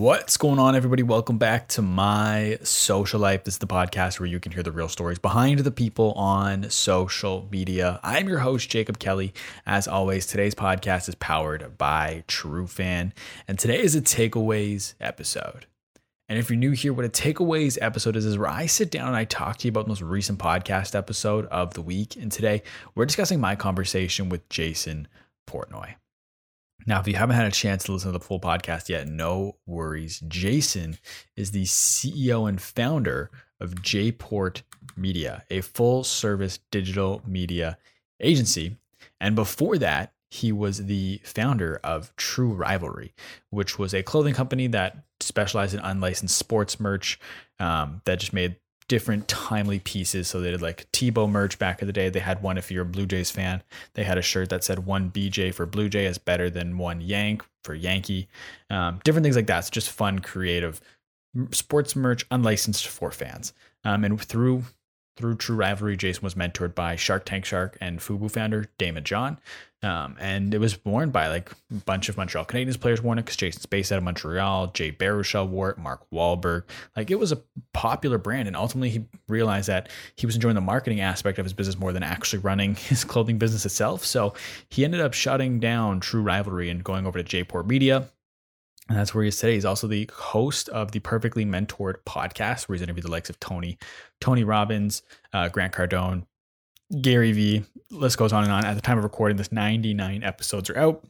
What's going on, everybody? Welcome back to my social life. This is the podcast where you can hear the real stories behind the people on social media. I'm your host, Jacob Kelly. As always, today's podcast is powered by Trufan, and today is a takeaways episode. And if you're new here, what a takeaways episode is is where I sit down and I talk to you about the most recent podcast episode of the week. And today we're discussing my conversation with Jason Portnoy. Now, if you haven't had a chance to listen to the full podcast yet, no worries. Jason is the CEO and founder of Jport Media, a full service digital media agency. And before that, he was the founder of True Rivalry, which was a clothing company that specialized in unlicensed sports merch um, that just made different timely pieces. So they did like Tebow merch back in the day. They had one if you're a Blue Jays fan. They had a shirt that said one BJ for Blue Jay is better than one Yank for Yankee. Um, different things like that. It's just fun, creative sports merch, unlicensed for fans. Um, and through through True Rivalry, Jason was mentored by Shark Tank Shark and Fubu founder Daymond John. Um, and it was worn by like a bunch of Montreal Canadiens players worn it because Jason's based out of Montreal. Jay Baruchel wore it, Mark Wahlberg. Like it was a popular brand. And ultimately he realized that he was enjoying the marketing aspect of his business more than actually running his clothing business itself. So he ended up shutting down True Rivalry and going over to Jport Media. And that's where he is today. He's also the host of the Perfectly Mentored podcast, where he's interviewed the likes of Tony, Tony Robbins, uh, Grant Cardone, Gary Vee. List goes on and on. At the time of recording, this 99 episodes are out.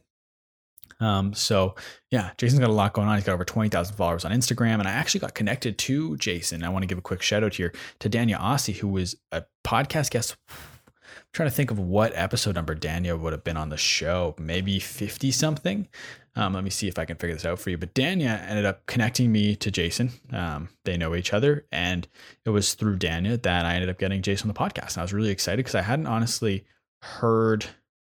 Um, so yeah, Jason's got a lot going on. He's got over 20,000 followers on Instagram. And I actually got connected to Jason. I want to give a quick shout out here to Dania Ossie, who was a podcast guest. Trying to think of what episode number Dania would have been on the show, maybe 50 something. Um, let me see if I can figure this out for you. But Dania ended up connecting me to Jason. Um, they know each other. And it was through Dania that I ended up getting Jason on the podcast. And I was really excited because I hadn't honestly heard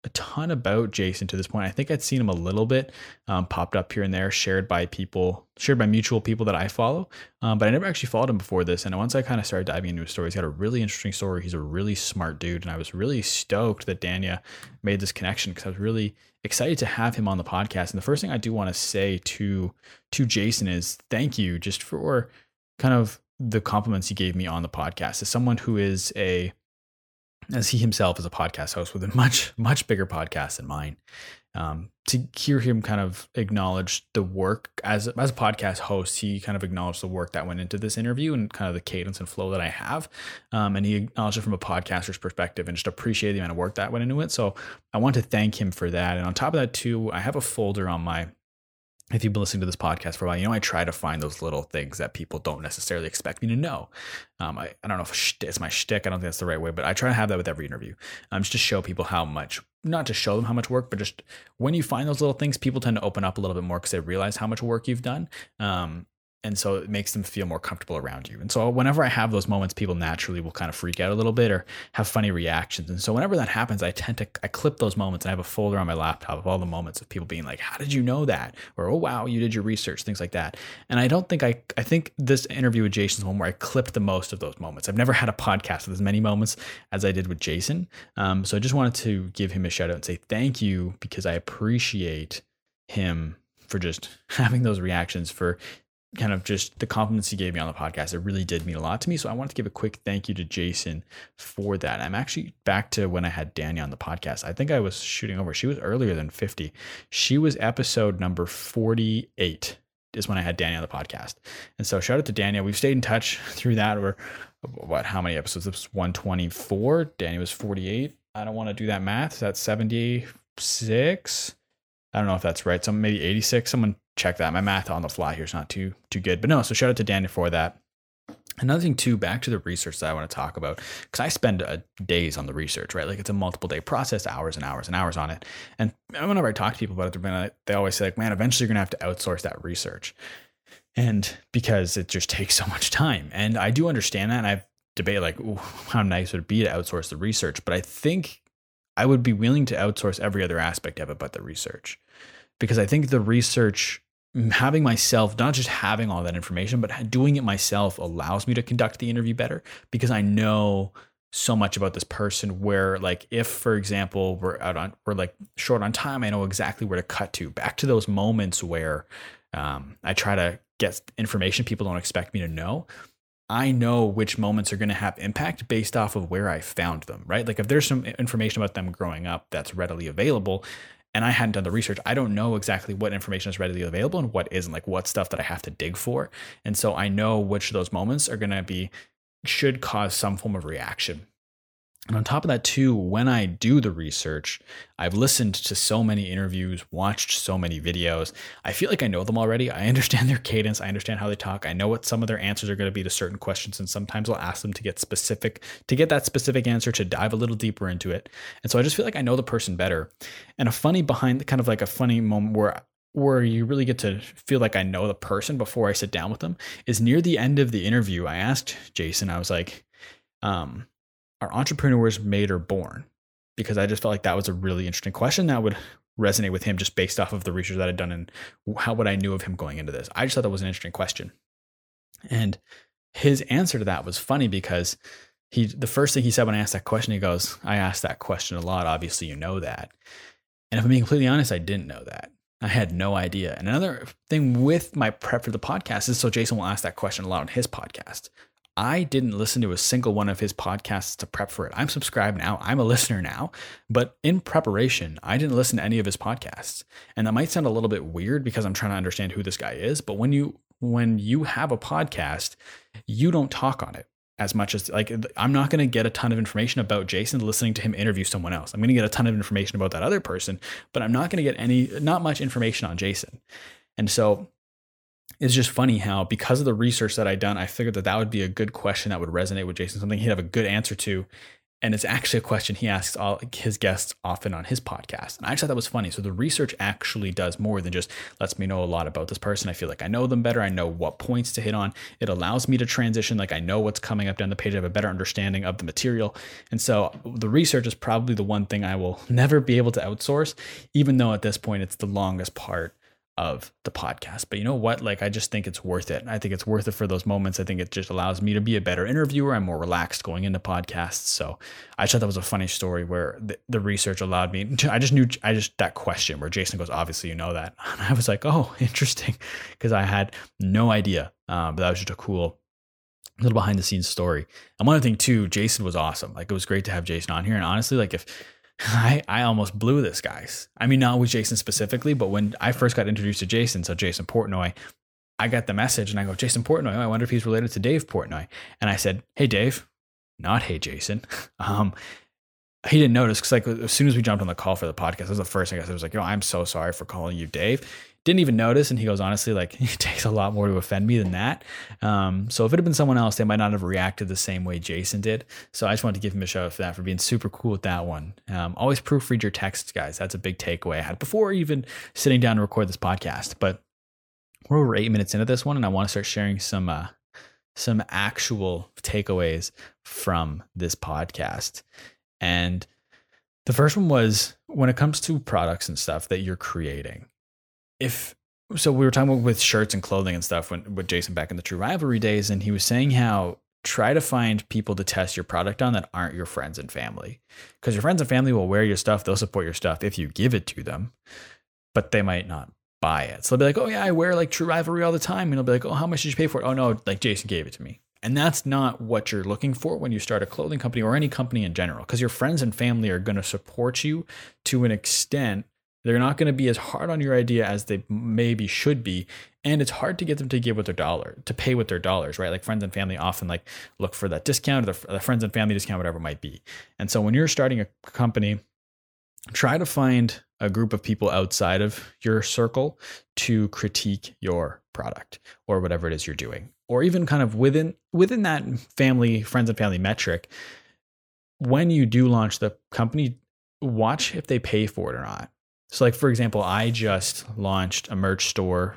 a ton about Jason to this point. I think I'd seen him a little bit um, popped up here and there, shared by people, shared by mutual people that I follow. Um, but I never actually followed him before this. And once I kind of started diving into his story, he's got a really interesting story. He's a really smart dude. And I was really stoked that Dania made this connection because I was really excited to have him on the podcast. And the first thing I do want to say to to Jason is thank you just for kind of the compliments he gave me on the podcast. As someone who is a as he himself is a podcast host with a much much bigger podcast than mine. Um, to hear him kind of acknowledge the work as as a podcast host he kind of acknowledged the work that went into this interview and kind of the cadence and flow that i have. Um, and he acknowledged it from a podcaster's perspective and just appreciate the amount of work that went into it. So i want to thank him for that. And on top of that too i have a folder on my if you've been listening to this podcast for a while, you know I try to find those little things that people don't necessarily expect me to know. Um, I, I don't know if it's my shtick. I don't think that's the right way, but I try to have that with every interview. Um, just to show people how much, not to show them how much work, but just when you find those little things, people tend to open up a little bit more because they realize how much work you've done. Um, and so it makes them feel more comfortable around you. And so whenever I have those moments, people naturally will kind of freak out a little bit or have funny reactions. And so whenever that happens, I tend to I clip those moments and I have a folder on my laptop of all the moments of people being like, "How did you know that?" or "Oh wow, you did your research," things like that. And I don't think I I think this interview with Jason's one where I clipped the most of those moments. I've never had a podcast with as many moments as I did with Jason. Um, so I just wanted to give him a shout out and say thank you because I appreciate him for just having those reactions for kind of just the compliments he gave me on the podcast. It really did mean a lot to me. So I wanted to give a quick thank you to Jason for that. I'm actually back to when I had Danny on the podcast. I think I was shooting over. She was earlier than 50. She was episode number 48 is when I had Danny on the podcast. And so shout out to Dania. We've stayed in touch through that. Or what, how many episodes? This was 124. Danny was 48. I don't want to do that math. That's 76. I don't know if that's right. So maybe 86. Someone check that. My math on the fly here is not too too good. But no, so shout out to Dania for that. Another thing too, back to the research that I want to talk about, because I spend uh, days on the research, right? Like it's a multiple day process, hours and hours and hours on it. And whenever I talk to people about it, they always say like, man, eventually you're gonna have to outsource that research. And because it just takes so much time. And I do understand that. And I've debated like, how nice would it be to outsource the research? But I think I would be willing to outsource every other aspect of it but the research. Because I think the research having myself not just having all that information but doing it myself allows me to conduct the interview better because i know so much about this person where like if for example we're out on we're like short on time i know exactly where to cut to back to those moments where um, i try to get information people don't expect me to know, I know which moments are going to have impact based off of where I found them, right? Like if there's some information about them growing up that's readily available and I hadn't done the research, I don't know exactly what information is readily available and what isn't, like what stuff that I have to dig for. And so I know which of those moments are going to be, should cause some form of reaction. And on top of that, too, when I do the research, I've listened to so many interviews, watched so many videos. I feel like I know them already. I understand their cadence. I understand how they talk. I know what some of their answers are going to be to certain questions. And sometimes I'll ask them to get specific, to get that specific answer, to dive a little deeper into it. And so I just feel like I know the person better. And a funny behind, kind of like a funny moment where where you really get to feel like I know the person before I sit down with them is near the end of the interview. I asked Jason, I was like, um, are entrepreneurs made or born? Because I just felt like that was a really interesting question that would resonate with him just based off of the research that I'd done and how what I knew of him going into this. I just thought that was an interesting question. And his answer to that was funny because he the first thing he said when I asked that question, he goes, I asked that question a lot. Obviously, you know that. And if I'm being completely honest, I didn't know that. I had no idea. And another thing with my prep for the podcast is so Jason will ask that question a lot on his podcast. I didn't listen to a single one of his podcasts to prep for it. I'm subscribed now. I'm a listener now. But in preparation, I didn't listen to any of his podcasts. And that might sound a little bit weird because I'm trying to understand who this guy is, but when you when you have a podcast, you don't talk on it as much as like I'm not going to get a ton of information about Jason listening to him interview someone else. I'm going to get a ton of information about that other person, but I'm not going to get any not much information on Jason. And so it's just funny how because of the research that I done, I figured that that would be a good question that would resonate with Jason, something he'd have a good answer to. And it's actually a question he asks all his guests often on his podcast. And I just thought that was funny. So the research actually does more than just lets me know a lot about this person. I feel like I know them better. I know what points to hit on. It allows me to transition. Like I know what's coming up down the page. I have a better understanding of the material. And so the research is probably the one thing I will never be able to outsource, even though at this point it's the longest part of the podcast. But you know what? Like, I just think it's worth it. I think it's worth it for those moments. I think it just allows me to be a better interviewer. I'm more relaxed going into podcasts. So I thought that was a funny story where the, the research allowed me. To, I just knew, I just, that question where Jason goes, obviously, you know that. And I was like, oh, interesting. Because I had no idea. Uh, but that was just a cool little behind the scenes story. And one other thing, too, Jason was awesome. Like, it was great to have Jason on here. And honestly, like, if, I, I almost blew this guys. I mean, not with Jason specifically, but when I first got introduced to Jason, so Jason Portnoy, I got the message and I go, Jason Portnoy, I wonder if he's related to Dave Portnoy. And I said, Hey, Dave, not Hey, Jason. Um, he didn't notice because like as soon as we jumped on the call for the podcast, that was the first thing I said. I was like, "Yo, I'm so sorry for calling you Dave." didn't even notice. And he goes, honestly, like it takes a lot more to offend me than that. Um, so if it had been someone else, they might not have reacted the same way Jason did. So I just wanted to give him a shout out for that, for being super cool with that one. Um, always proofread your texts, guys. That's a big takeaway I had before even sitting down to record this podcast. But we're over eight minutes into this one, and I want to start sharing some uh, some actual takeaways from this podcast. And the first one was when it comes to products and stuff that you're creating if so we were talking with shirts and clothing and stuff when with Jason back in the True Rivalry days, and he was saying how try to find people to test your product on that aren't your friends and family, because your friends and family will wear your stuff, they'll support your stuff if you give it to them, but they might not buy it. So they'll be like, oh yeah, I wear like True Rivalry all the time, and they'll be like, oh, how much did you pay for it? Oh no, like Jason gave it to me. And that's not what you're looking for when you start a clothing company or any company in general, because your friends and family are going to support you to an extent they're not going to be as hard on your idea as they maybe should be. And it's hard to get them to give with their dollar, to pay with their dollars, right? Like friends and family often like look for that discount or the, the friends and family discount, whatever it might be. And so when you're starting a company, try to find a group of people outside of your circle to critique your product or whatever it is you're doing. Or even kind of within within that family, friends and family metric, when you do launch the company, watch if they pay for it or not so, like for example, I just launched a merch store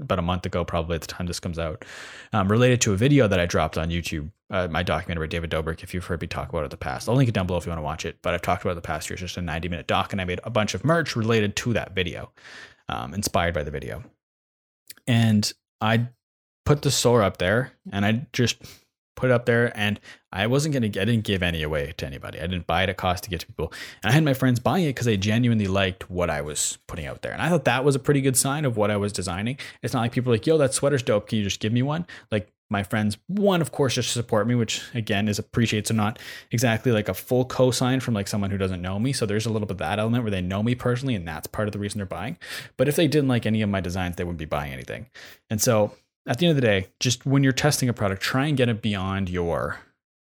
about a month ago, probably at the time this comes out, um, related to a video that I dropped on YouTube, uh, my documentary David Dobrik. If you've heard me talk about it in the past, I'll link it down below if you want to watch it. But I've talked about it the past year. It's just a 90 minute doc, and I made a bunch of merch related to that video, um, inspired by the video. And I put the store up there, and I just put it up there, and I wasn't gonna. I didn't give any away to anybody. I didn't buy it at cost to get to people, and I had my friends buying it because they genuinely liked what I was putting out there, and I thought that was a pretty good sign of what I was designing. It's not like people like, "Yo, that sweater's dope. Can you just give me one?" Like my friends, one of course, just support me, which again is appreciated. So not exactly like a full cosign from like someone who doesn't know me. So there's a little bit of that element where they know me personally, and that's part of the reason they're buying. But if they didn't like any of my designs, they wouldn't be buying anything. And so at the end of the day, just when you're testing a product, try and get it beyond your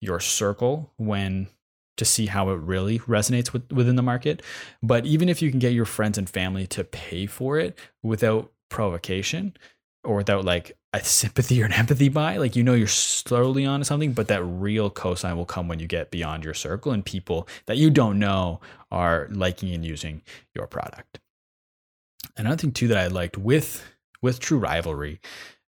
your circle when to see how it really resonates with, within the market. But even if you can get your friends and family to pay for it without provocation or without like a sympathy or an empathy buy, like you know you're slowly onto something, but that real cosign will come when you get beyond your circle and people that you don't know are liking and using your product. Another thing too that I liked with with True Rivalry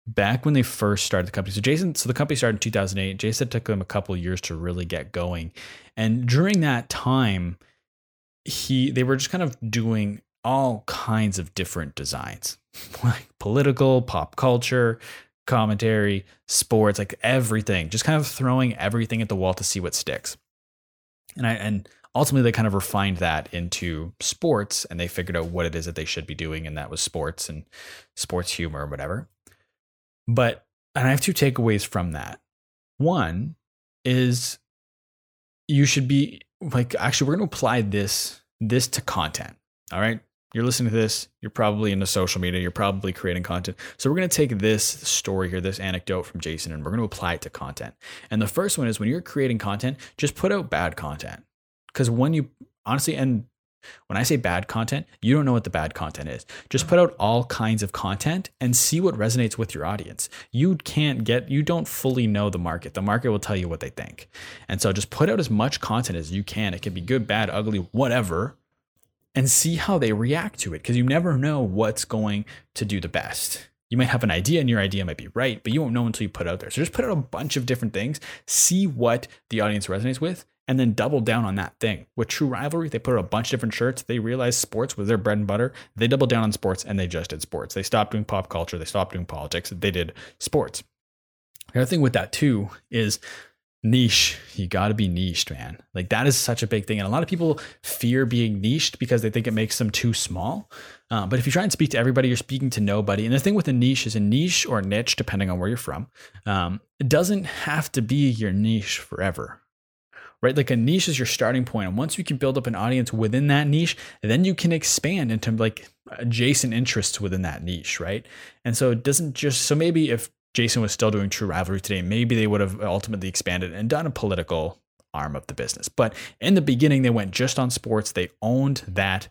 back when they first started the company. So Jason, so the company started in 2008. Jason took them a couple years to really get going, and during that time, he they were just kind of doing all kinds of different designs, like political, pop culture, commentary, sports, like everything. Just kind of throwing everything at the wall to see what sticks. And I and ultimately they kind of refined that into sports and they figured out what it is that they should be doing and that was sports and sports humor or whatever but, and I have two takeaways from that. One is you should be like, actually, we're going to apply this, this to content. All right. You're listening to this, you're probably into social media, you're probably creating content. So we're going to take this story here, this anecdote from Jason, and we're going to apply it to content. And the first one is when you're creating content, just put out bad content. Because when you honestly, and when I say bad content, you don't know what the bad content is. Just put out all kinds of content and see what resonates with your audience. You can't get, you don't fully know the market. The market will tell you what they think. And so just put out as much content as you can. It can be good, bad, ugly, whatever, and see how they react to it because you never know what's going to do the best. You might have an idea and your idea might be right, but you won't know until you put it out there. So just put out a bunch of different things, see what the audience resonates with, and then double down on that thing. With True Rivalry, they put out a bunch of different shirts. They realized sports was their bread and butter. They doubled down on sports and they just did sports. They stopped doing pop culture. They stopped doing politics. They did sports. The other thing with that too is niche. You got to be niched, man. Like that is such a big thing. And a lot of people fear being niched because they think it makes them too small. Uh, but if you try and speak to everybody, you're speaking to nobody. And the thing with a niche is a niche or niche, depending on where you're from, um, it doesn't have to be your niche forever right? Like a niche is your starting point. And once you can build up an audience within that niche, then you can expand into like adjacent interests within that niche, right? And so it doesn't just, so maybe if Jason was still doing True Rivalry today, maybe they would have ultimately expanded and done a political arm of the business. But in the beginning, they went just on sports. They owned that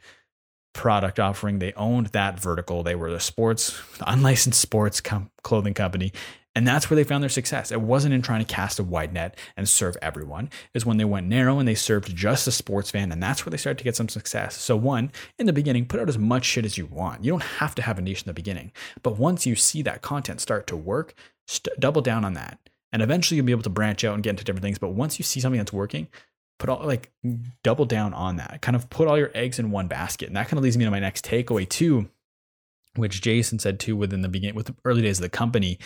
product offering. They owned that vertical. They were the sports, unlicensed sports com- clothing company. And that's where they found their success. It wasn't in trying to cast a wide net and serve everyone. Is when they went narrow and they served just a sports fan, and that's where they started to get some success. So one, in the beginning, put out as much shit as you want. You don't have to have a niche in the beginning, but once you see that content start to work, st- double down on that, and eventually you'll be able to branch out and get into different things. But once you see something that's working, put all like double down on that. Kind of put all your eggs in one basket, and that kind of leads me to my next takeaway too which Jason said too within the beginning with the early days of the company,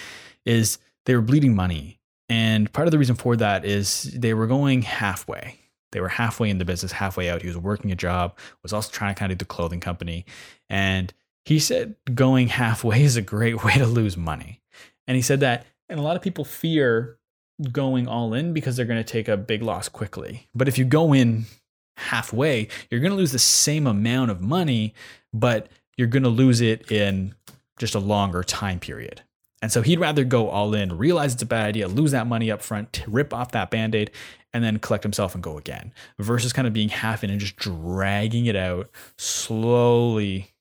is they were bleeding money. And part of the reason for that is they were going halfway. They were halfway in the business, halfway out. He was working a job, was also trying to kind of do the clothing company. And he said going halfway is a great way to lose money. And he said that, and a lot of people fear going all in because they're going to take a big loss quickly. But if you go in halfway, you're going to lose the same amount of money, but you're going to lose it in just a longer time period. And so he'd rather go all in, realize it's a bad idea, lose that money up front, rip off that band aid, and then collect himself and go again, versus kind of being half in and just dragging it out slowly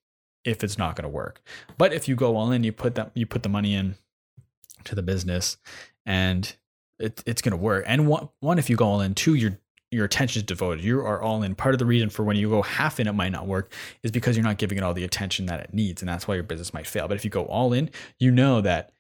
if it's not going to work. But if you go all in, you put that you put the money in to the business and it, it's going to work. And one, one, if you go all in, two, you're your attention is devoted. You are all in. Part of the reason for when you go half in, it might not work is because you're not giving it all the attention that it needs. And that's why your business might fail. But if you go all in, you know that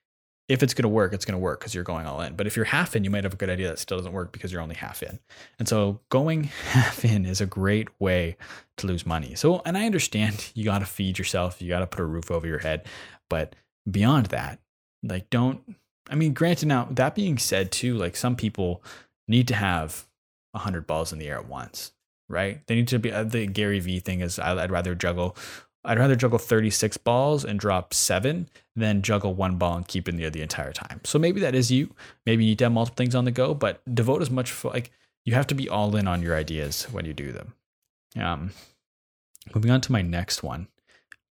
if it's going to work, it's going to work because you're going all in. But if you're half in, you might have a good idea that still doesn't work because you're only half in. And so going half in is a great way to lose money. So, and I understand you got to feed yourself, you got to put a roof over your head. But beyond that, like don't I mean, granted, now that being said, too, like some people need to have a hundred balls in the air at once, right? They need to be uh, the Gary Vee thing is I'd rather juggle I'd rather juggle 36 balls and drop seven than juggle one ball and keep it in the air the entire time. So maybe that is you. Maybe you need to have multiple things on the go, but devote as much for like you have to be all in on your ideas when you do them. Um, moving on to my next one.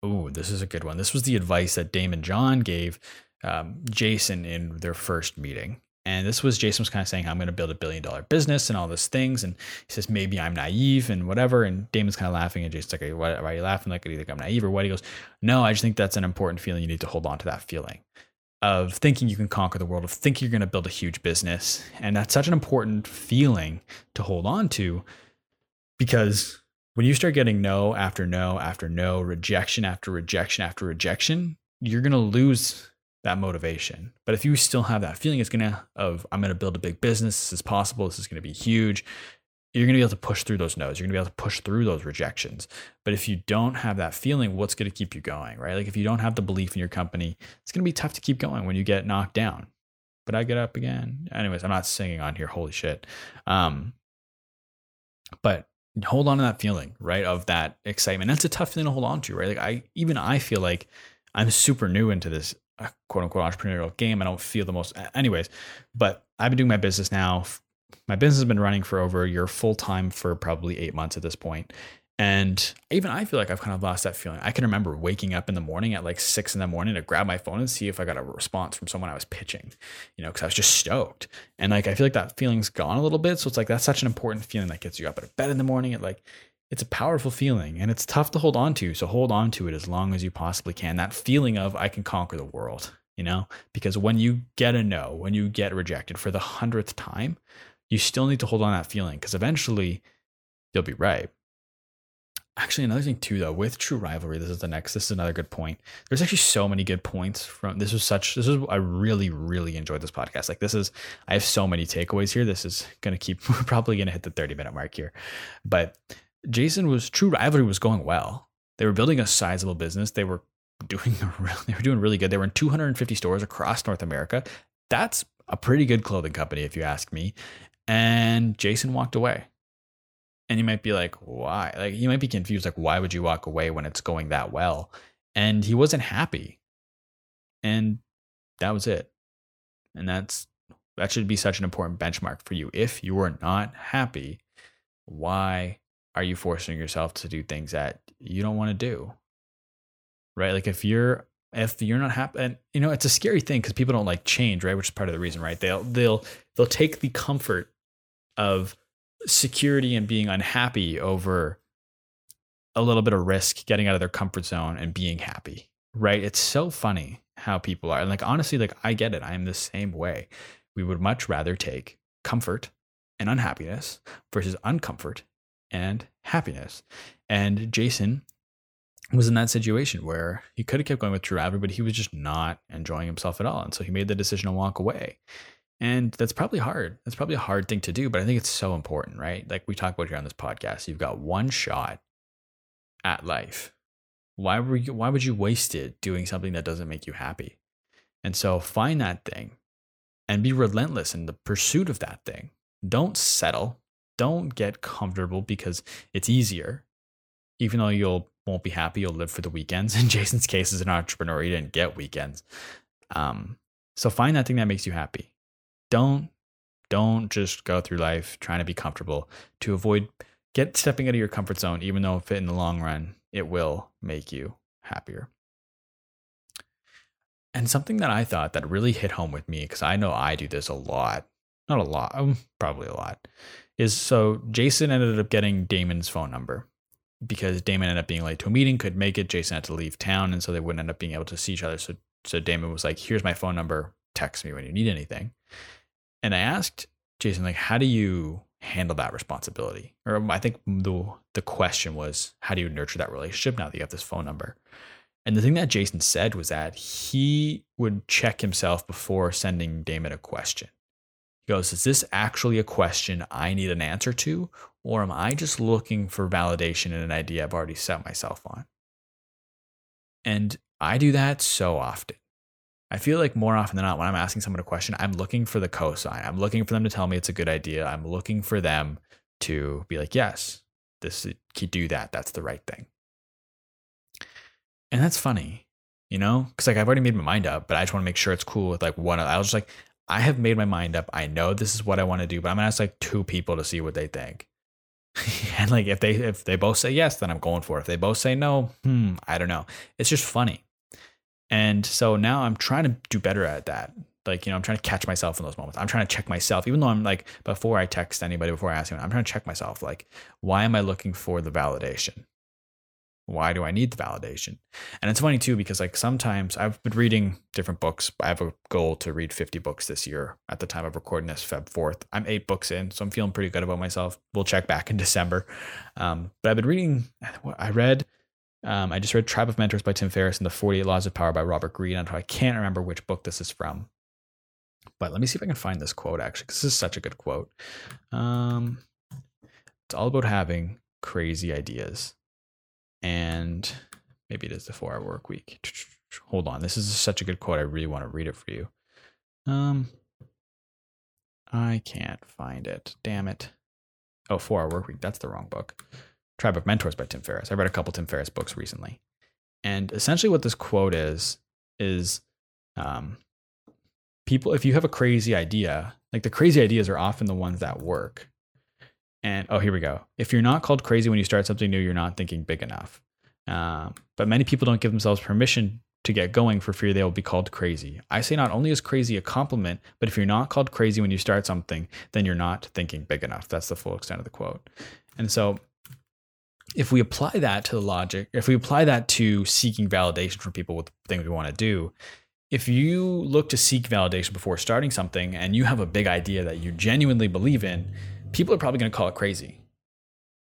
Oh, this is a good one. This was the advice that Daymond John gave um, Jason in their first meeting. And this was Jason was kind of saying, I'm going to build a billion dollar business and all these things. And he says, maybe I'm naive and whatever. And Daymond's kind of laughing. And Jason's like, why, why, are you laughing? Like, do you think I'm naive or what? He goes, no, I just think that's an important feeling. You need to hold on to that feeling of thinking you can conquer the world, of thinking you're going to build a huge business. And that's such an important feeling to hold on to because when you start getting no after no after no, rejection after rejection after rejection, you're going to lose that motivation. But if you still have that feeling, it's gonna of I'm gonna build a big business. This is possible. This is gonna be huge. You're gonna be able to push through those no's. You're gonna be able to push through those rejections. But if you don't have that feeling, what's gonna keep you going, right? Like if you don't have the belief in your company, it's gonna be tough to keep going when you get knocked down. But I get up again. Anyways, I'm not singing on here. Holy shit. Um, but hold on to that feeling, right? Of that excitement. That's a tough thing to hold on to, right? Like I even I feel like I'm super new into this quote unquote entrepreneurial game. I don't feel the most, anyways. But I've been doing my business now. My business has been running for over a year, full time for probably eight months at this point. And even I feel like I've kind of lost that feeling. I can remember waking up in the morning at like six in the morning to grab my phone and see if I got a response from someone I was pitching, you know, because I was just stoked. And like, I feel like that feeling's gone a little bit. So it's like, that's such an important feeling that gets you up out of bed in the morning. It like, it's a powerful feeling and it's tough to hold on to. So hold on to it as long as you possibly can. That feeling of I can conquer the world, you know, because when you get a no, when you get rejected for the hundredth time, you still need to hold on that feeling because eventually you'll be right. Actually, another thing too, though, with true rivalry, this is the next. This is another good point. There's actually so many good points from this. Was such. This is. I really, really enjoyed this podcast. Like this is. I have so many takeaways here. This is gonna keep. We're probably gonna hit the 30 minute mark here, but Jason was true rivalry was going well. They were building a sizable business. They were doing really, they were doing really good. They were in 250 stores across North America. That's a pretty good clothing company, if you ask me. And Jason walked away. And you might be like, why? Like you might be confused, like, why would you walk away when it's going that well? And he wasn't happy. And that was it. And that's that should be such an important benchmark for you. If you are not happy, why are you forcing yourself to do things that you don't want to do? Right? Like if you're if you're not happy and you know it's a scary thing because people don't like change, right? Which is part of the reason, right? They'll they'll they'll take the comfort of security and being unhappy over a little bit of risk getting out of their comfort zone and being happy right it's so funny how people are and like honestly like i get it i am the same way we would much rather take comfort and unhappiness versus uncomfort and happiness. And Jason was in that situation where he could have kept going with True Rivalry, but he was just not enjoying himself at all. And so he made the decision to walk away. And that's probably hard. That's probably a hard thing to do, but I think it's so important, right? Like we talk about here on this podcast, you've got one shot at life. Why were you why would you waste it doing something that doesn't make you happy? And so find that thing and be relentless in the pursuit of that thing. Don't settle don't get comfortable because it's easier. Even though you'll won't be happy, you'll live for the weekends. In Jason's case, as an entrepreneur, he didn't get weekends. Um, so find that thing that makes you happy. Don't don't just go through life trying to be comfortable to avoid get stepping out of your comfort zone, even though if in the long run it will make you happier. And something that I thought that really hit home with me, because I know I do this a lot, not a lot, um, probably a lot, is so Jason ended up getting Daymond's phone number because Daymond ended up being late to a meeting, could make it. Jason had to leave town, and so they wouldn't end up being able to see each other. So, so Daymond was like, "Here's my phone number. Text me when you need anything." And I asked Jason, like, "How do you handle that responsibility?" Or I think the the question was, "How do you nurture that relationship now that you have this phone number?" And the thing that Jason said was that he would check himself before sending Daymond a question. He goes, Is this actually a question I need an answer to? Or am I just looking for validation in an idea I've already set myself on? And I do that so often. I feel like more often than not, when I'm asking someone a question, I'm looking for the cosign. I'm looking for them to tell me it's a good idea. I'm looking for them to be like, yes, this could do that. That's the right thing. And that's funny, you know, because like I've already made my mind up, but I just want to make sure it's cool with like one. I was just like, I have made my mind up. I know this is what I want to do, but I'm gonna ask like two people to see what they think. and like if they if they both say yes, then I'm going for it. If they both say no, hmm, I don't know. It's just funny. And so now I'm trying to do better at that. Like, you know, I'm trying to catch myself in those moments. I'm trying to check myself, even though I'm like, before I text anybody, before I ask anyone, I'm trying to check myself. Like, why am I looking for the validation? Why do I need the validation? And it's funny too, because like sometimes I've been reading different books. I have a goal to read 50 books this year at the time of recording this, Feb 4th. I'm eight books in, so I'm feeling pretty good about myself. We'll check back in December. Um, but I've been reading, I read, um, I just read Tribe of Mentors by Tim Ferriss and The 48 Laws of Power by Robert Greene. I can't remember which book this is from. But let me see if I can find this quote actually, because this is such a good quote. Um, it's all about having crazy ideas and maybe it is the four hour work week. Hold on. This is such a good quote. I really want to read it for you. Um, I can't find it. Damn it. Oh, four hour work week. That's the wrong book. Tribe of Mentors by Tim Ferriss. I read a couple Tim Ferriss books recently. And essentially what this quote is, is um, people, if you have a crazy idea, like the crazy ideas are often the ones that work. And oh, here we go. If you're not called crazy when you start something new, you're not thinking big enough. Uh, but many people don't give themselves permission to get going for fear they will be called crazy. I say not only is crazy a compliment, but if you're not called crazy when you start something, then you're not thinking big enough. That's the full extent of the quote. And so if we apply that to the logic, if we apply that to seeking validation from people with things we want to do, if you look to seek validation before starting something and you have a big idea that you genuinely believe in, people are probably going to call it crazy.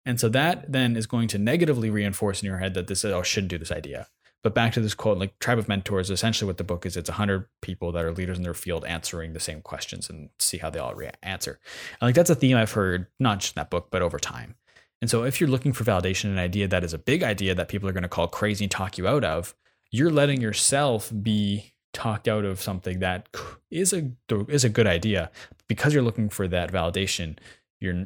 And so that then is going to negatively reinforce in your head that this oh, shouldn't do this idea. But back to this quote, like Tribe of Mentors, essentially what the book is, it's 100 people that are leaders in their field answering the same questions and see how they all re- answer. And like that's a theme I've heard, not just in that book, but over time. And so if you're looking for validation, in an idea that is a big idea that people are going to call crazy and talk you out of, you're letting yourself be talked out of something that is a is a good idea because you're looking for that validation you're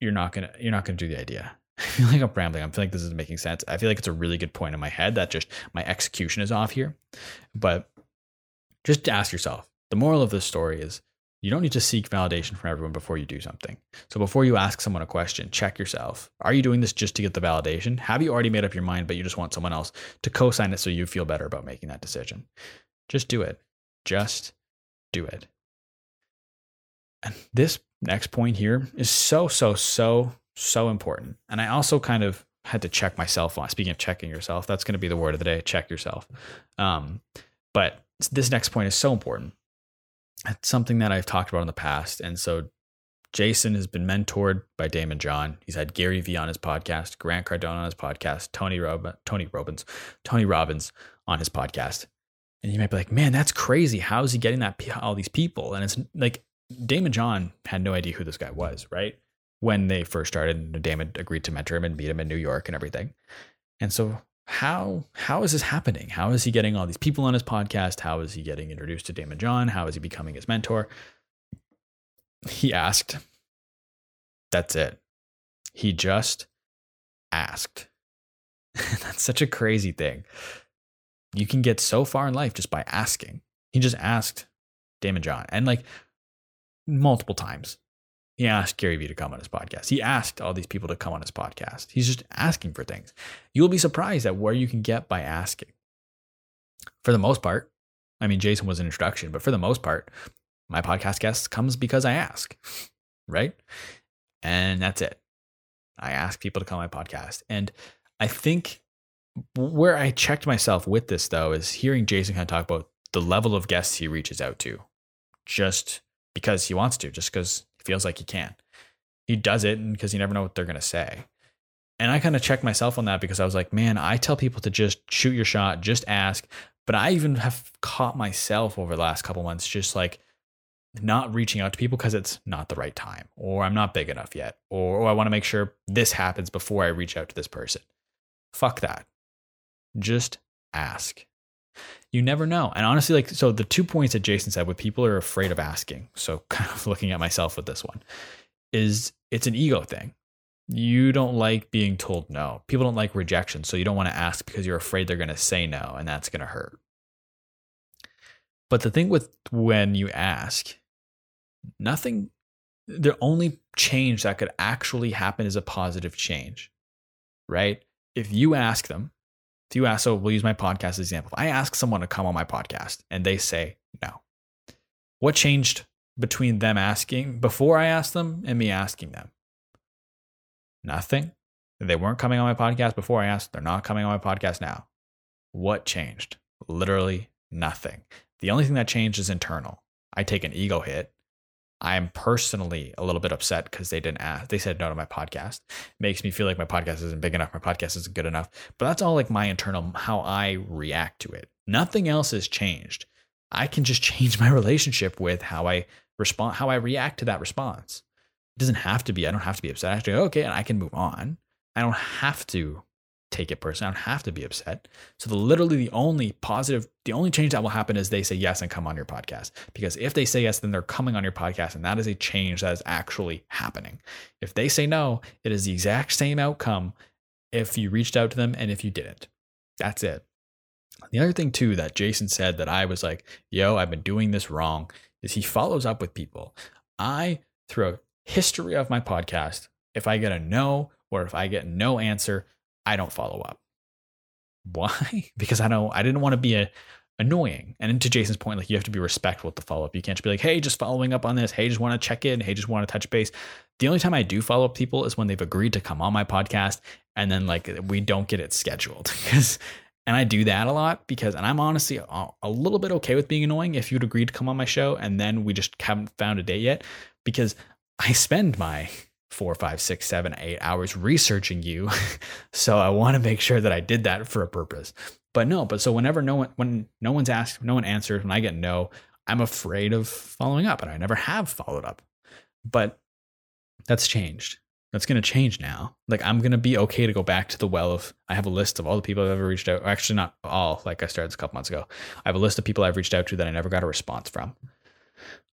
you're not gonna you're not gonna do the idea. I feel like I'm rambling. I feel like this is making sense. I feel like it's a really good point in my head that just my execution is off here. But just ask yourself. The moral of this story is you don't need to seek validation from everyone before you do something. So before you ask someone a question, check yourself. Are you doing this just to get the validation? Have you already made up your mind, but you just want someone else to co sign it so you feel better about making that decision? Just do it. Just do it. And this next point here is so, so, so, so important. And I also kind of had to check myself on speaking of checking yourself, that's going to be the word of the day check yourself. Um, but this next point is so important. It's something that I've talked about in the past. And so Jason has been mentored by Daymond John. He's had Gary Vee on his podcast, Grant Cardone on his podcast, Tony Rob- Tony Robbins, Tony Robbins on his podcast. And you might be like, man, that's crazy. How is he getting that all these people? And it's like Daymond John had no idea who this guy was, right? When they first started, Daymond agreed to mentor him and meet him in New York and everything. And so how how is this happening? How is he getting all these people on his podcast? How is he getting introduced to Daymond John? How is he becoming his mentor? He asked. That's it. He just asked. That's such a crazy thing. You can get so far in life just by asking. He just asked Daymond John. And like multiple times. He asked Gary Vee to come on his podcast. He asked all these people to come on his podcast. He's just asking for things. You'll be surprised at where you can get by asking. For the most part, I mean, Jason was an introduction, but for the most part, my podcast guest comes because I ask, right? And that's it. I ask people to come on my podcast. And I think where I checked myself with this, though, is hearing Jason kind of talk about the level of guests he reaches out to. Just because he wants to, just because he feels like he can. He does it because you never know what they're going to say. And I kind of checked myself on that because I was like, man, I tell people to just shoot your shot, just ask. But I even have caught myself over the last couple months just like not reaching out to people because it's not the right time, or I'm not big enough yet, or, or I want to make sure this happens before I reach out to this person. Fuck that. Just ask. You never know. And honestly, like, so the two points that Jason said, what people are afraid of asking, so kind of looking at myself with this one, is it's an ego thing. You don't like being told no. People don't like rejection. So you don't want to ask because you're afraid they're going to say no and that's going to hurt. But the thing with when you ask, nothing, the only change that could actually happen is a positive change, right? If you ask them, if you ask, so we'll use my podcast as example. If I ask someone to come on my podcast and they say no, what changed between them asking before I asked them and me asking them? Nothing. They weren't coming on my podcast before I asked. They're not coming on my podcast now. What changed? Literally nothing. The only thing that changed is internal. I take an ego hit I am personally a little bit upset because they didn't ask. They said no to my podcast. makes me feel like my podcast isn't big enough. My podcast isn't good enough. But that's all like my internal how I react to it. Nothing else has changed. I can just change my relationship with how I respond, how I react to that response. It doesn't have to be. I don't have to be upset. Go, okay, and I can move on. I don't have to take it personally. I don't have to be upset. So the literally the only positive, the only change that will happen is they say yes and come on your podcast. Because if they say yes, then they're coming on your podcast, and that is a change that is actually happening. If they say no, it is the exact same outcome if you reached out to them and if you didn't. That's it. The other thing too that Jason said that I was like, yo, I've been doing this wrong, is he follows up with people. I, through a history of my podcast, if I get a no or if I get no answer, I don't follow up. Why? because I don't I didn't want to be a annoying. And to Jason's point, like you have to be respectful with the follow up. You can't just be like, hey, just following up on this. Hey, just want to check in. Hey, just want to touch base. The only time I do follow up people is when they've agreed to come on my podcast and then like we don't get it scheduled. Because and I do that a lot because and I'm honestly a, a little bit okay with being annoying if you'd agreed to come on my show and then we just haven't found a date yet because I spend my four, five, six, seven, eight hours researching you. so I want to make sure that I did that for a purpose. But no, but so whenever no one when no one's asked, no one answers, when I get no, I'm afraid of following up and I never have followed up. But that's changed. That's going to change now. Like I'm going to be okay to go back to the well of I have a list of all the people I've ever reached out. Actually, not all. Like I started this a couple months ago. I have a list of people I've reached out to that I never got a response from.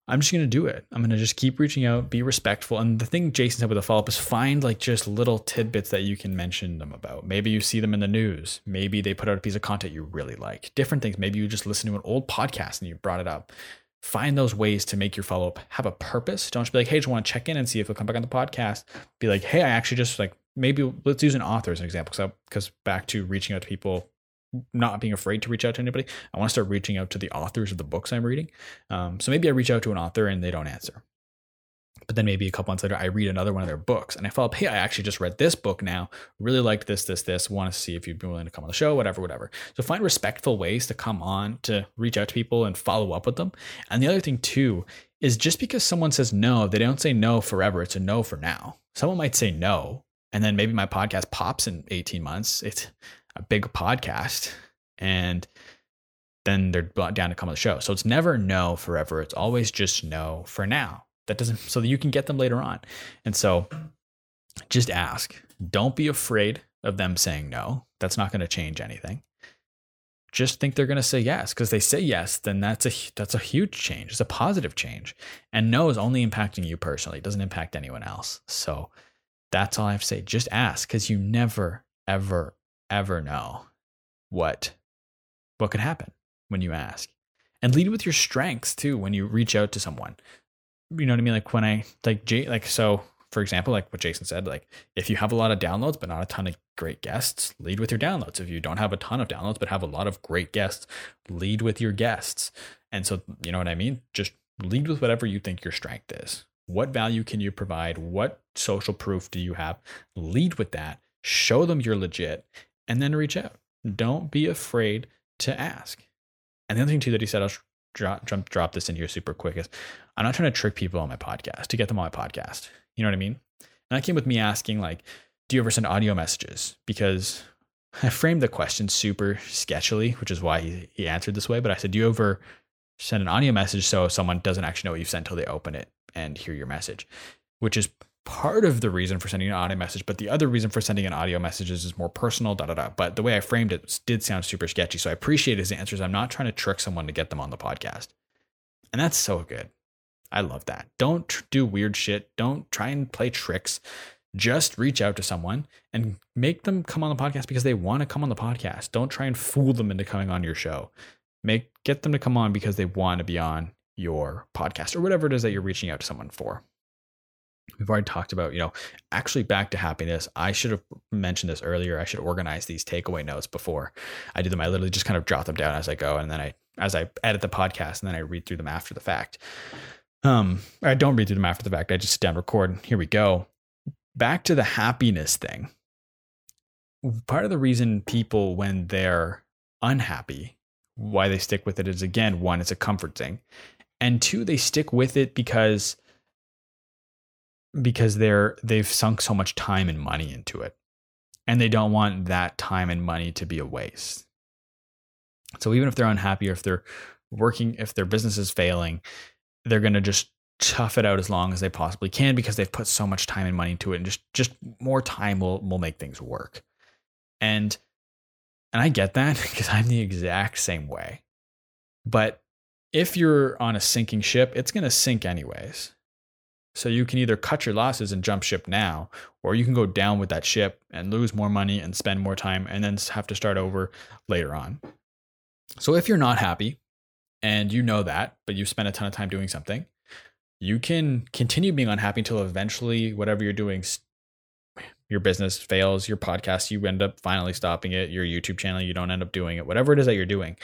I'm just going to do it. I'm going to just keep reaching out, be respectful. And the thing Jason said with the follow up is find like just little tidbits that you can mention them about. Maybe you see them in the news. Maybe they put out a piece of content you really like. Different things. Maybe you just listen to an old podcast and you brought it up. Find those ways to make your follow up have a purpose. Don't just be like, hey, just want to check in and see if you'll come back on the podcast. Be like, hey, I actually just like maybe let's use an author as an example. Because back to reaching out to people not being afraid to reach out to anybody. I want to start reaching out to the authors of the books I'm reading. Um, so maybe I reach out to an author and they don't answer. But then maybe a couple months later, I read another one of their books and I follow up, hey, I actually just read this book now. Really liked this, this, this. Want to see if you'd be willing to come on the show, whatever, whatever. So find respectful ways to come on, to reach out to people and follow up with them. And the other thing, too, is just because someone says no, they don't say no forever. It's a no for now. Someone might say no, and then maybe my podcast pops in 18 months. It's a big podcast and then they're down to come on the show. So it's never no forever. It's always just no for now. That doesn't so that you can get them later on. And so just ask. Don't be afraid of them saying no. That's not going to change anything. Just think they're going to say yes because they say yes, then that's a that's a huge change. It's a positive change. And no is only impacting you personally. It doesn't impact anyone else. So that's all I have to say. Just ask because you never ever ever know what what could happen when you ask. And lead with your strengths too when you reach out to someone. You know what I mean? Like when I like Jay like so for example, like what Jason said, like if you have a lot of downloads but not a ton of great guests, lead with your downloads. If you don't have a ton of downloads but have a lot of great guests, lead with your guests. And so, you know what I mean? Just lead with whatever you think your strength is. What value can you provide? What social proof do you have? Lead with that. Show them you're legit and then reach out. Don't be afraid to ask. And the other thing too that he said, I'll drop, jump, drop this in here super quick is I'm not trying to trick people on my podcast to get them on my podcast. You know what I mean? And that came with me asking like, do you ever send audio messages? Because I framed the question super sketchily, which is why he, he answered this way. But I said, do you ever send an audio message so someone doesn't actually know what you've sent until they open it and hear your message? Which is part of the reason for sending an audio message, but the other reason for sending an audio message is, is more personal, da da da. But the way I framed it did sound super sketchy. So I appreciate his answers. I'm not trying to trick someone to get them on the podcast. And that's so good. I love that. Don't tr- do weird shit. Don't try and play tricks. Just reach out to someone and make them come on the podcast because they want to come on the podcast. Don't try and fool them into coming on your show. Make get them to come on because they want to be on your podcast or whatever it is that you're reaching out to someone for. We've already talked about, you know, actually back to happiness. I should have mentioned this earlier. I should organize these takeaway notes before I do them. I literally just kind of jot them down as I go, and then I, as I edit the podcast, and then I read through them after the fact. Um, I don't read through them after the fact. I just sit down, record. Here we go. Back to the happiness thing. Part of the reason people, when they're unhappy, why they stick with it is again, one, it's a comfort thing, and two, they stick with it because because they're they've sunk so much time and money into it. And they don't want that time and money to be a waste. So even if they're unhappy or if they're working if their business is failing they're going to just tough it out as long as they possibly can because they've put so much time and money into it and just just more time will will make things work. And and I get that because I'm the exact same way. But if you're on a sinking ship it's going to sink anyways so you can either cut your losses and jump ship now, or you can go down with that ship and lose more money and spend more time and then have to start over later on. So if you're not happy and you know that, but you spend a ton of time doing something, you can continue being unhappy until eventually whatever you're doing your business fails, your podcast, you end up finally stopping it, your YouTube channel, you don't end up doing it, whatever it is that you're doing.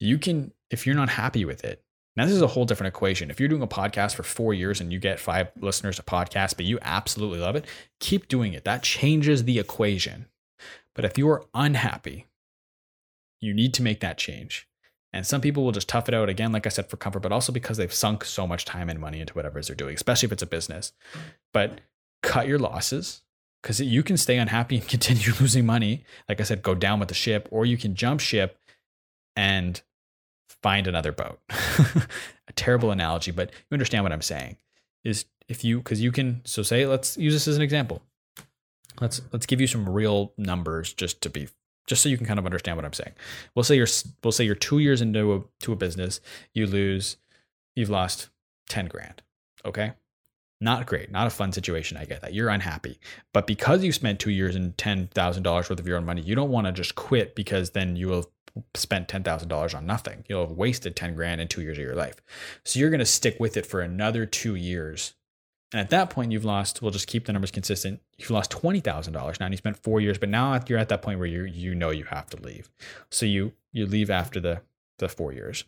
You can, if you're not happy with it, now, this is a whole different equation. If you're doing a podcast for four years and you get five listeners a podcast, but you absolutely love it, keep doing it. That changes the equation. But if you're unhappy, you need to make that change. And some people will just tough it out again, like I said, for comfort, but also because they've sunk so much time and money into whatever they're doing, especially if it's a business. But cut your losses because you can stay unhappy and continue losing money. Like I said, go down with the ship, or you can jump ship and find another boat. a terrible analogy, but you understand what I'm saying. Is if you because you can so say let's use this as an example. Let's let's give you some real numbers just to be just so you can kind of understand what I'm saying. We'll say you're we'll say you're two years into a to a business, you lose, you've lost ten grand. Okay, not great, not a fun situation. I get that you're unhappy, but because you spent two years and ten thousand dollars worth of your own money, you don't want to just quit because then you will spent $10,000 on nothing. You'll have wasted 10 grand in two years of your life. So you're going to stick with it for another two years. And at that point, you've lost, we'll just keep the numbers consistent. You've lost $20,000 now and you spent four years, but now you're at that point where you you know you have to leave. So you, you leave after the, the four years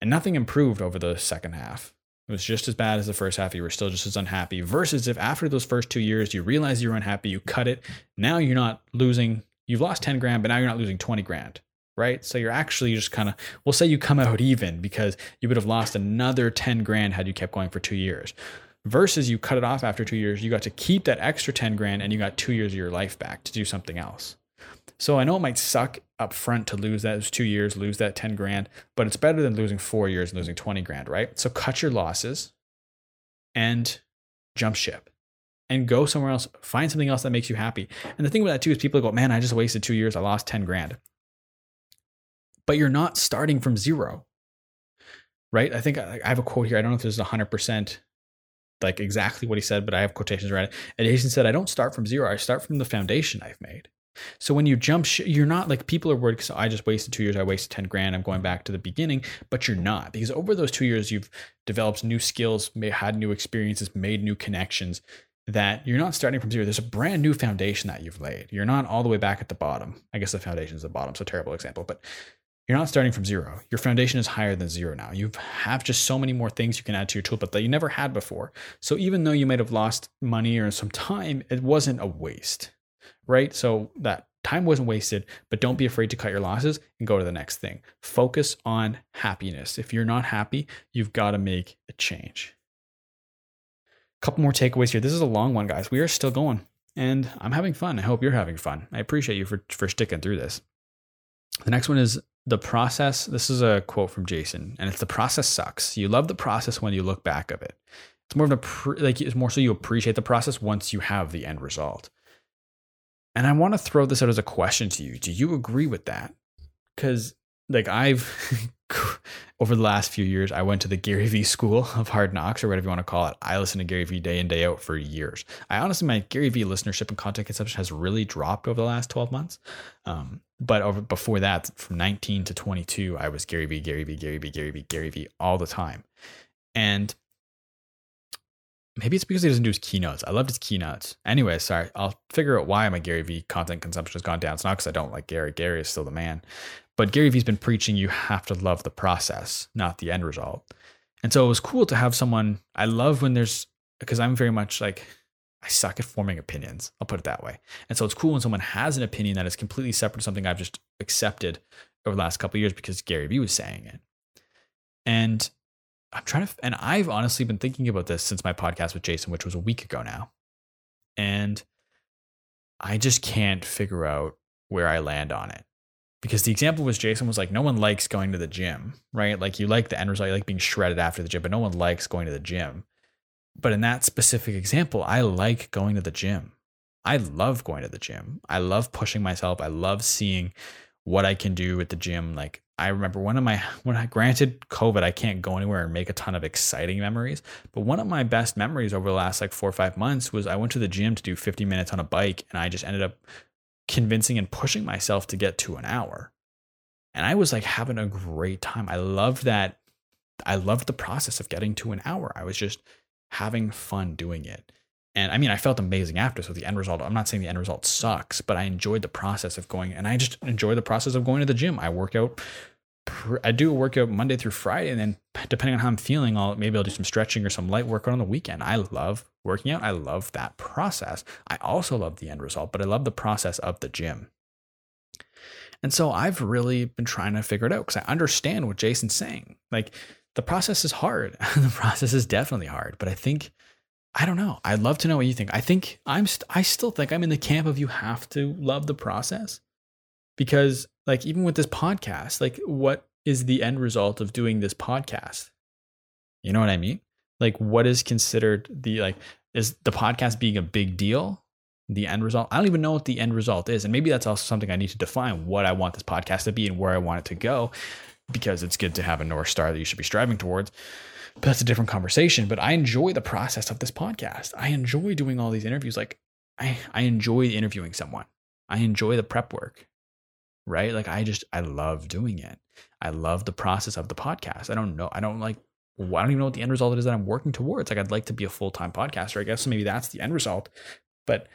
and nothing improved over the second half. It was just as bad as the first half. You were still just as unhappy. Versus if after those first two years you realize you're unhappy, you cut it. Now you're not losing. You've lost ten grand, but now you're not losing twenty grand right? So you're actually just kind of, we'll say you come out even because you would have lost another 10 grand had you kept going for two years. Versus you cut it off after two years, you got to keep that extra 10 grand and you got two years of your life back to do something else. So I know it might suck up front to lose those two years, lose that 10 grand, but it's better than losing four years and losing 20 grand, right? So cut your losses and jump ship and go somewhere else. Find something else that makes you happy. And the thing with that too is people go, man, I just wasted two years. I lost 10 grand but you're not starting from zero. Right? I think I have a quote here. I don't know if this is 100% like exactly what he said, but I have quotations around it. And Jason said, I don't start from zero. I start from the foundation I've made. So when you jump, sh- you're not like people are worried because oh, I just wasted two years. I wasted 10 grand. I'm going back to the beginning, but you're not because over those two years, you've developed new skills, had new experiences, made new connections that you're not starting from zero. There's a brand new foundation that you've laid. You're not all the way back at the bottom. I guess the foundation is the bottom. So terrible example, but you're not starting from zero. Your foundation is higher than zero now. You have just so many more things you can add to your toolkit that you never had before. So even though you might have lost money or some time, it wasn't a waste, right? So that time wasn't wasted, but don't be afraid to cut your losses and go to the next thing. Focus on happiness. If you're not happy, you've got to make a change. A couple more takeaways here. This is a long one, guys. We are still going and I'm having fun. I hope you're having fun. I appreciate you for, for sticking through this. The next one is the process. This is a quote from Jason, and it's the process sucks. You love the process when you look back of it. It's more of a like it's more so you appreciate the process once you have the end result. And I want to throw this out as a question to you. Do you agree with that? Because like I've over the last few years, I went to the Gary Vee School of Hard Knocks or whatever you want to call it. I listen to Gary Vee day in day out for years. I honestly, my Gary Vee listenership and content consumption has really dropped over the last twelve months. Um, but over before that, from nineteen to twenty two, I was Gary Vee, Gary Vee, Gary Vee, Gary Vee, Gary Vee all the time, and maybe it's because he doesn't do his keynotes. I loved his keynotes. Anyway, sorry, I'll figure out why my Gary Vee content consumption has gone down. It's not because I don't like Gary. Gary is still the man. But Gary Vee's been preaching you have to love the process, not the end result. And so it was cool to have someone I love when there's because I'm very much like I suck at forming opinions. I'll put it that way. And so it's cool when someone has an opinion that is completely separate from something I've just accepted over the last couple years because Gary Vee was saying it. And I'm trying to, and I've honestly been thinking about this since my podcast with Jason, which was a week ago now. And I just can't figure out where I land on it. Because the example was Jason was like, no one likes going to the gym, right? Like you like the end result, you like being shredded after the gym, but no one likes going to the gym. But in that specific example, I like going to the gym. I love going to the gym. I love pushing myself. I love seeing what I can do at the gym. Like I remember one of my when I granted COVID, I can't go anywhere and make a ton of exciting memories. But one of my best memories over the last like four or five months was I went to the gym to do 50 minutes on a bike and I just ended up convincing and pushing myself to get to an hour. And I was like having a great time. I loved that. I loved the process of getting to an hour. I was just having fun doing it. And I mean, I felt amazing after. So the end result, I'm not saying the end result sucks, but I enjoyed the process of going and I just enjoy the process of going to the gym. I work out. I do a workout Monday through Friday, and then depending on how I'm feeling, I'll maybe I'll do some stretching or some light workout on the weekend. I love working out. I love that process. I also love the end result, but I love the process of the gym. And so I've really been trying to figure it out because I understand what Jason's saying. Like the process is hard. the process is definitely hard, but I think I don't know. I'd love to know what you think. I think I'm st- I still think I'm in the camp of you have to love the process because like even with this podcast, like what is the end result of doing this podcast? You know what I mean? Like what is considered the like is the podcast being a big deal? The end result? I don't even know what the end result is. And maybe that's also something I need to define what I want this podcast to be and where I want it to go because it's good to have a North Star that you should be striving towards. But that's a different conversation. But I enjoy the process of this podcast. I enjoy doing all these interviews. Like I, I enjoy interviewing someone. I enjoy the prep work. Right. Like I just I love doing it. I love the process of the podcast. I don't know. I don't like I don't even know what the end result is that I'm working towards. Like I'd like to be a full-time podcaster, I guess. So maybe that's the end result. But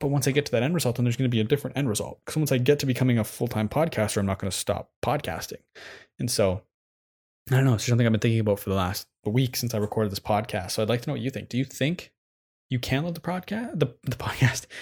but once I get to that end result, then there's going to be a different end result. Because once I get to becoming a full-time podcaster, I'm not going to stop podcasting. And so I don't know. It's something I've been thinking about for the last week since I recorded this podcast. So I'd like to know what you think. Do you think you can love the podcast? The, the podcast?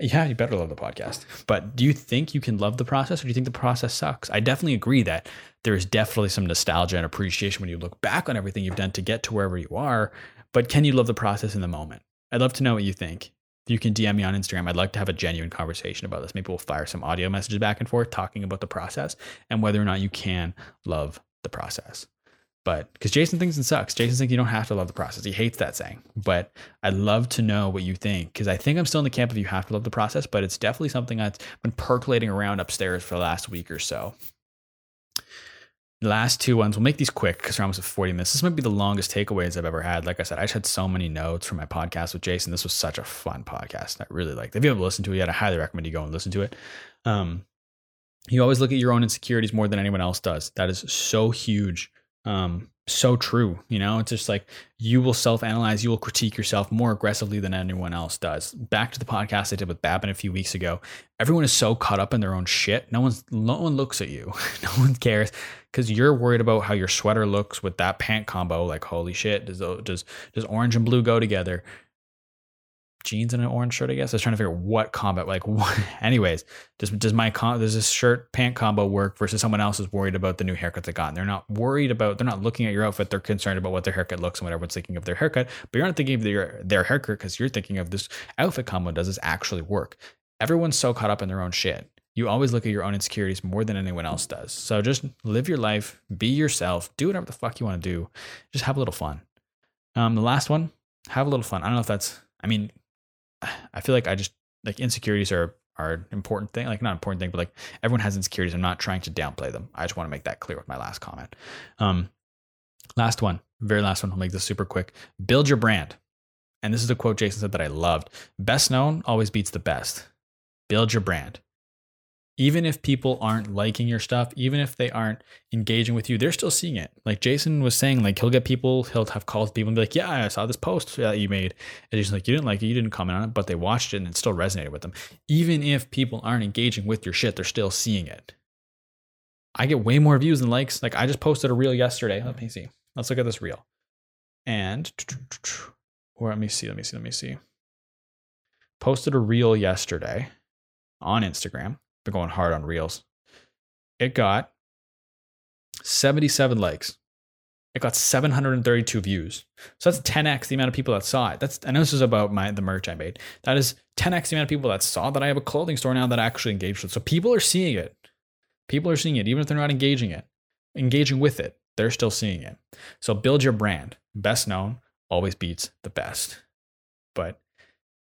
Yeah, you better love the podcast. But do you think you can love the process or do you think the process sucks? I definitely agree that there is definitely some nostalgia and appreciation when you look back on everything you've done to get to wherever you are. But can you love the process in the moment? I'd love to know what you think. You can DM me on Instagram. I'd like to have a genuine conversation about this. Maybe we'll fire some audio messages back and forth talking about the process and whether or not you can love the process. But because Jason thinks it sucks. Jason thinks you don't have to love the process. He hates that saying. But I'd love to know what you think because I think I'm still in the camp of you have to love the process, but it's definitely something that's been percolating around upstairs for the last week or so. Last two ones, we'll make these quick because we're almost at 40 minutes. This might be the longest takeaways I've ever had. Like I said, I just had so many notes from my podcast with Jason. This was such a fun podcast. I really liked it. If you haven't listened to it yet, I highly recommend you go and listen to it. Um, you always look at your own insecurities more than anyone else does. That is so huge um, so true. You know, it's just like you will self analyze, you will critique yourself more aggressively than anyone else does. Back to the podcast I did with Babin a few weeks ago. Everyone is so caught up in their own shit. No one's, no one looks at you. no one cares because you're worried about how your sweater looks with that pant combo. Like, holy shit, does, does, does orange and blue go together? Jeans and an orange shirt, I guess. I was trying to figure out what combo, like what, anyways, does, does my, does this shirt pant combo work versus someone else is worried about the new haircut they got. And they're not worried about, they're not looking at your outfit. They're concerned about what their haircut looks and what everyone's thinking of their haircut, but you're not thinking of their, their haircut because you're thinking of this outfit combo. Does this actually work? Everyone's so caught up in their own shit. You always look at your own insecurities more than anyone else does. So just live your life, be yourself, do whatever the fuck you want to do. Just have a little fun. Um, the last one, have a little fun. I don't know if that's. I mean, I feel like I just like insecurities are are an important thing. Like not important thing, but like everyone has insecurities. I'm not trying to downplay them. I just want to make that clear with my last comment. Um, last one, very last one. I'll make this super quick. Build your brand. And this is a quote Jason said that I loved. Best known always beats the best. Build your brand even if people aren't liking your stuff, even if they aren't engaging with you, they're still seeing it. Like Jason was saying, like he'll get people, he'll have calls with people and be like, "Yeah, I saw this post that you made," and Jason's like, "You didn't like it, you didn't comment on it, but they watched it and it still resonated with them." Even if people aren't engaging with your shit, they're still seeing it. I get way more views than likes. Like I just posted a reel yesterday. Let me see. Let's look at this reel. And or let me see. Let me see. Let me see. Posted a reel yesterday on Instagram been going hard on Reels. It got 77 likes. It got 732 views. So that's 10x the amount of people that saw it. That's I know this is about my the merch I made. That is 10x the amount of people that saw that I have a clothing store now that I actually engaged with. So people are seeing it. People are seeing it, even if they're not engaging it, engaging with it. They're still seeing it. So build your brand. Best known always beats the best. But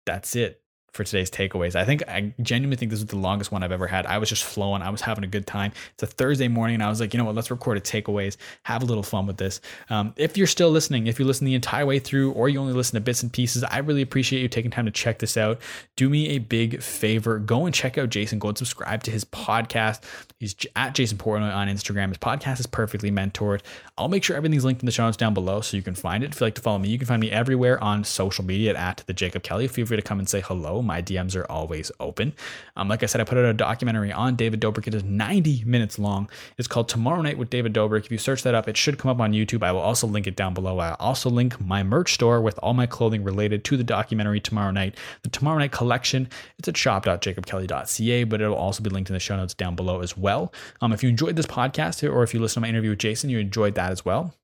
that's it for today's takeaways. I think I genuinely think this is the longest one I've ever had. I was just flowing. I was having a good time. It's a Thursday morning, and I was like, you know what? Let's record a takeaways. Have a little fun with this. Um, if you're still listening, if you listen the entire way through, or you only listen to bits and pieces, I really appreciate you taking time to check this out. Do me a big favor. Go and check out Jason. Go and subscribe to his podcast. He's at Jason Portnoy on Instagram. His podcast is perfectly mentored. I'll make sure everything's linked in the show notes down below so you can find it. If you'd like to follow me, you can find me everywhere on social media at the Jacob Kelly. Feel free to come and say hello. My DMs are always open. Um, like I said, I put out a documentary on David Dobrik. It is 90 minutes long. It's called Tomorrow Night with David Dobrik. If you search that up, it should come up on YouTube. I will also link it down below. I'll also link my merch store with all my clothing related to the documentary Tomorrow Night. The Tomorrow Night collection, it's at shop.jacobkelly.ca, but it'll also be linked in the show notes down below as well. Um, if you enjoyed this podcast or if you listen to my interview with Jason, you enjoyed that as well.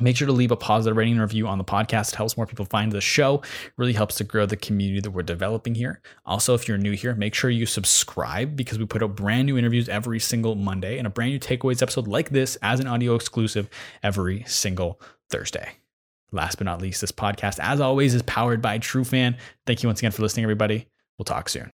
Make sure to leave a positive rating and review on the podcast. It helps more people find the show. It really helps to grow the community that we're developing here. Also, if you're new here, make sure you subscribe because we put out brand new interviews every single Monday and a brand new takeaways episode like this as an audio exclusive every single Thursday. Last but not least, this podcast, as always, is powered by Trufan. Thank you once again for listening, everybody. We'll talk soon.